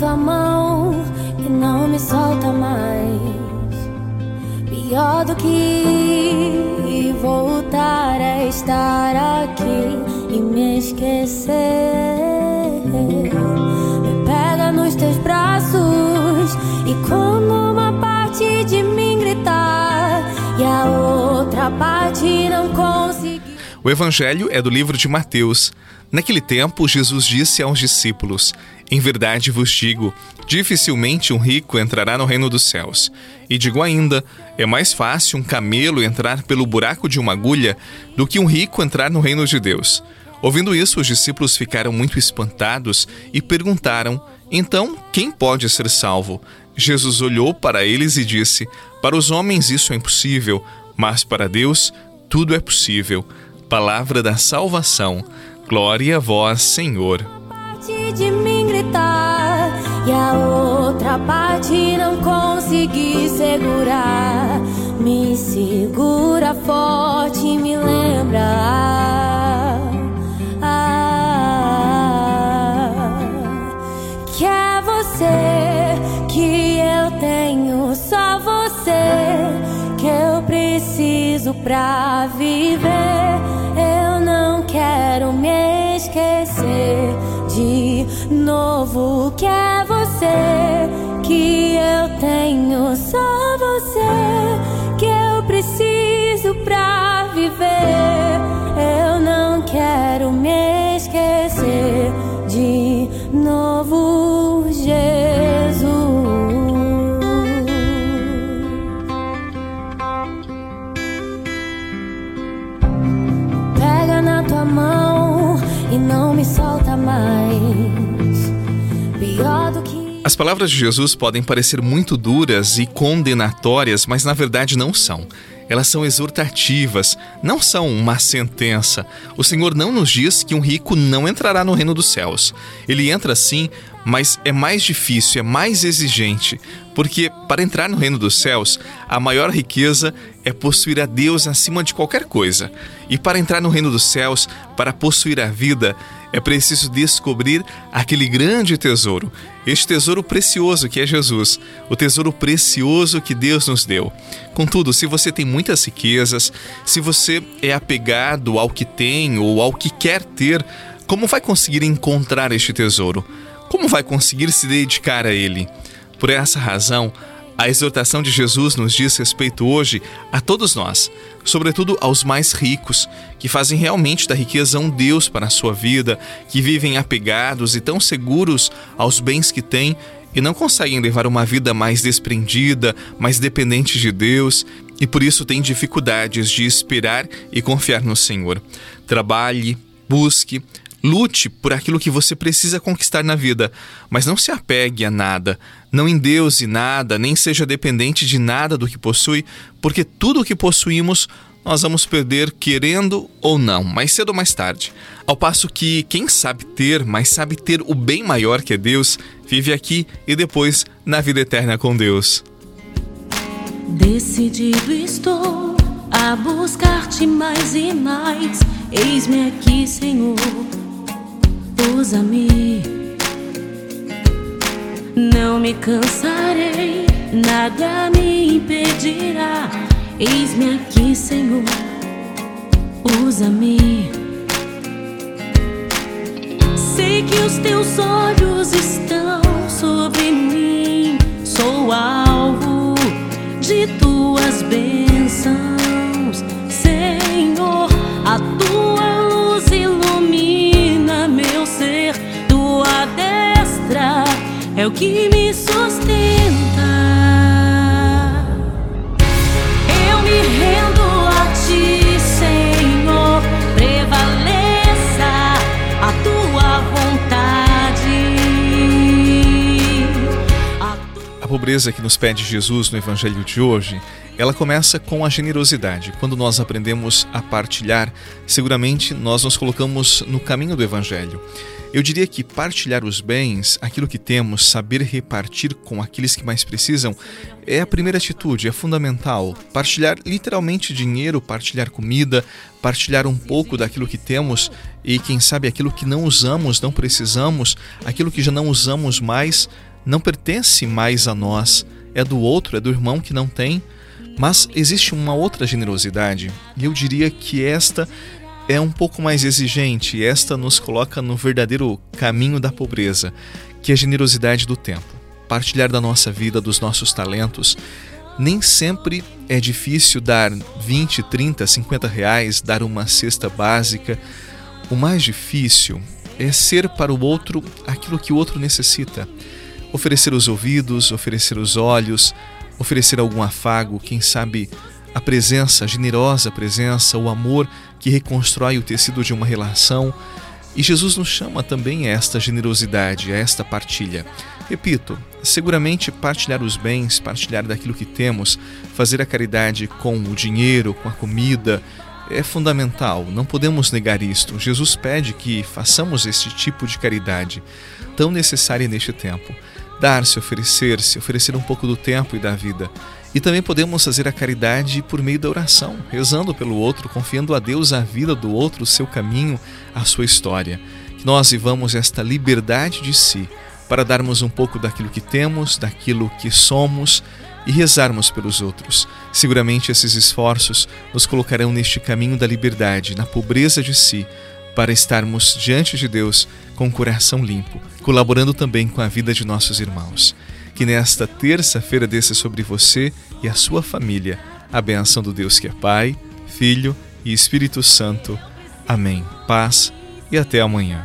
tua mão e não me solta mais. Pior do que voltar a estar aqui e me esquecer. Me pega nos teus braços e como uma parte de mim gritar e a outra parte não conseguir. O Evangelho é do livro de Mateus. Naquele tempo, Jesus disse aos discípulos: Em verdade vos digo, dificilmente um rico entrará no reino dos céus. E digo ainda: é mais fácil um camelo entrar pelo buraco de uma agulha do que um rico entrar no reino de Deus. Ouvindo isso, os discípulos ficaram muito espantados e perguntaram: Então, quem pode ser salvo? Jesus olhou para eles e disse: Para os homens isso é impossível, mas para Deus tudo é possível palavra da salvação. Glória a vós, Senhor. Gritar e a outra parte não consegui segurar. Me segura forte, me lembra. Que é você que eu tenho, só você que eu preciso pra viver quero me esquecer de novo que é você que eu tenho só você que eu preciso pra viver As palavras de Jesus podem parecer muito duras e condenatórias, mas na verdade não são. Elas são exortativas, não são uma sentença. O Senhor não nos diz que um rico não entrará no reino dos céus. Ele entra sim, mas é mais difícil, é mais exigente, porque para entrar no reino dos céus, a maior riqueza é possuir a Deus acima de qualquer coisa. E para entrar no reino dos céus, para possuir a vida, é preciso descobrir aquele grande tesouro, este tesouro precioso que é Jesus, o tesouro precioso que Deus nos deu. Contudo, se você tem muitas riquezas, se você é apegado ao que tem ou ao que quer ter, como vai conseguir encontrar este tesouro? Como vai conseguir se dedicar a ele? Por essa razão, a exortação de Jesus nos diz respeito hoje a todos nós, sobretudo aos mais ricos, que fazem realmente da riqueza um Deus para a sua vida, que vivem apegados e tão seguros aos bens que têm e não conseguem levar uma vida mais desprendida, mais dependente de Deus e por isso têm dificuldades de esperar e confiar no Senhor. Trabalhe, busque, Lute por aquilo que você precisa conquistar na vida, mas não se apegue a nada, não endeuse nada, nem seja dependente de nada do que possui, porque tudo o que possuímos nós vamos perder querendo ou não, mais cedo ou mais tarde. Ao passo que quem sabe ter, mas sabe ter o bem maior que é Deus, vive aqui e depois na vida eterna com Deus. Decidido estou a buscar-te mais e mais. Eis-me aqui, Senhor usa-me. Não me cansarei, nada me impedirá. Eis-me aqui, Senhor, usa-me. Sei que os teus olhos estão sobre mim, sou alvo de tuas bênçãos, Senhor. A tua é o que me sustenta. Eu me rendo a ti, Senhor, prevaleça a tua vontade. A, pobreza que nos pede Jesus no Evangelho de hoje ela começa com a generosidade. Quando nós aprendemos a partilhar, seguramente nós nos colocamos no caminho do Evangelho. Eu diria que partilhar os bens, aquilo que temos, saber repartir com aqueles que mais precisam, é a primeira atitude, é fundamental. Partilhar literalmente dinheiro, partilhar comida, partilhar um pouco daquilo que temos e, quem sabe, aquilo que não usamos, não precisamos, aquilo que já não usamos mais, não pertence mais a nós, é do outro, é do irmão que não tem. Mas existe uma outra generosidade, e eu diria que esta é um pouco mais exigente, esta nos coloca no verdadeiro caminho da pobreza, que é a generosidade do tempo. Partilhar da nossa vida, dos nossos talentos. Nem sempre é difícil dar 20, 30, 50 reais, dar uma cesta básica. O mais difícil é ser para o outro aquilo que o outro necessita. Oferecer os ouvidos, oferecer os olhos, oferecer algum afago, quem sabe a presença, a generosa presença, o amor que reconstrói o tecido de uma relação. E Jesus nos chama também a esta generosidade, a esta partilha. Repito, seguramente partilhar os bens, partilhar daquilo que temos, fazer a caridade com o dinheiro, com a comida, é fundamental, não podemos negar isto. Jesus pede que façamos este tipo de caridade, tão necessária neste tempo. Dar-se, oferecer-se, oferecer um pouco do tempo e da vida. E também podemos fazer a caridade por meio da oração, rezando pelo outro, confiando a Deus a vida do outro, o seu caminho, a sua história. Que nós vivamos esta liberdade de si para darmos um pouco daquilo que temos, daquilo que somos e rezarmos pelos outros. Seguramente esses esforços nos colocarão neste caminho da liberdade, na pobreza de si, para estarmos diante de Deus com o coração limpo, colaborando também com a vida de nossos irmãos. Que nesta terça-feira desça sobre você e a sua família a benção do Deus que é Pai, Filho e Espírito Santo. Amém. Paz e até amanhã.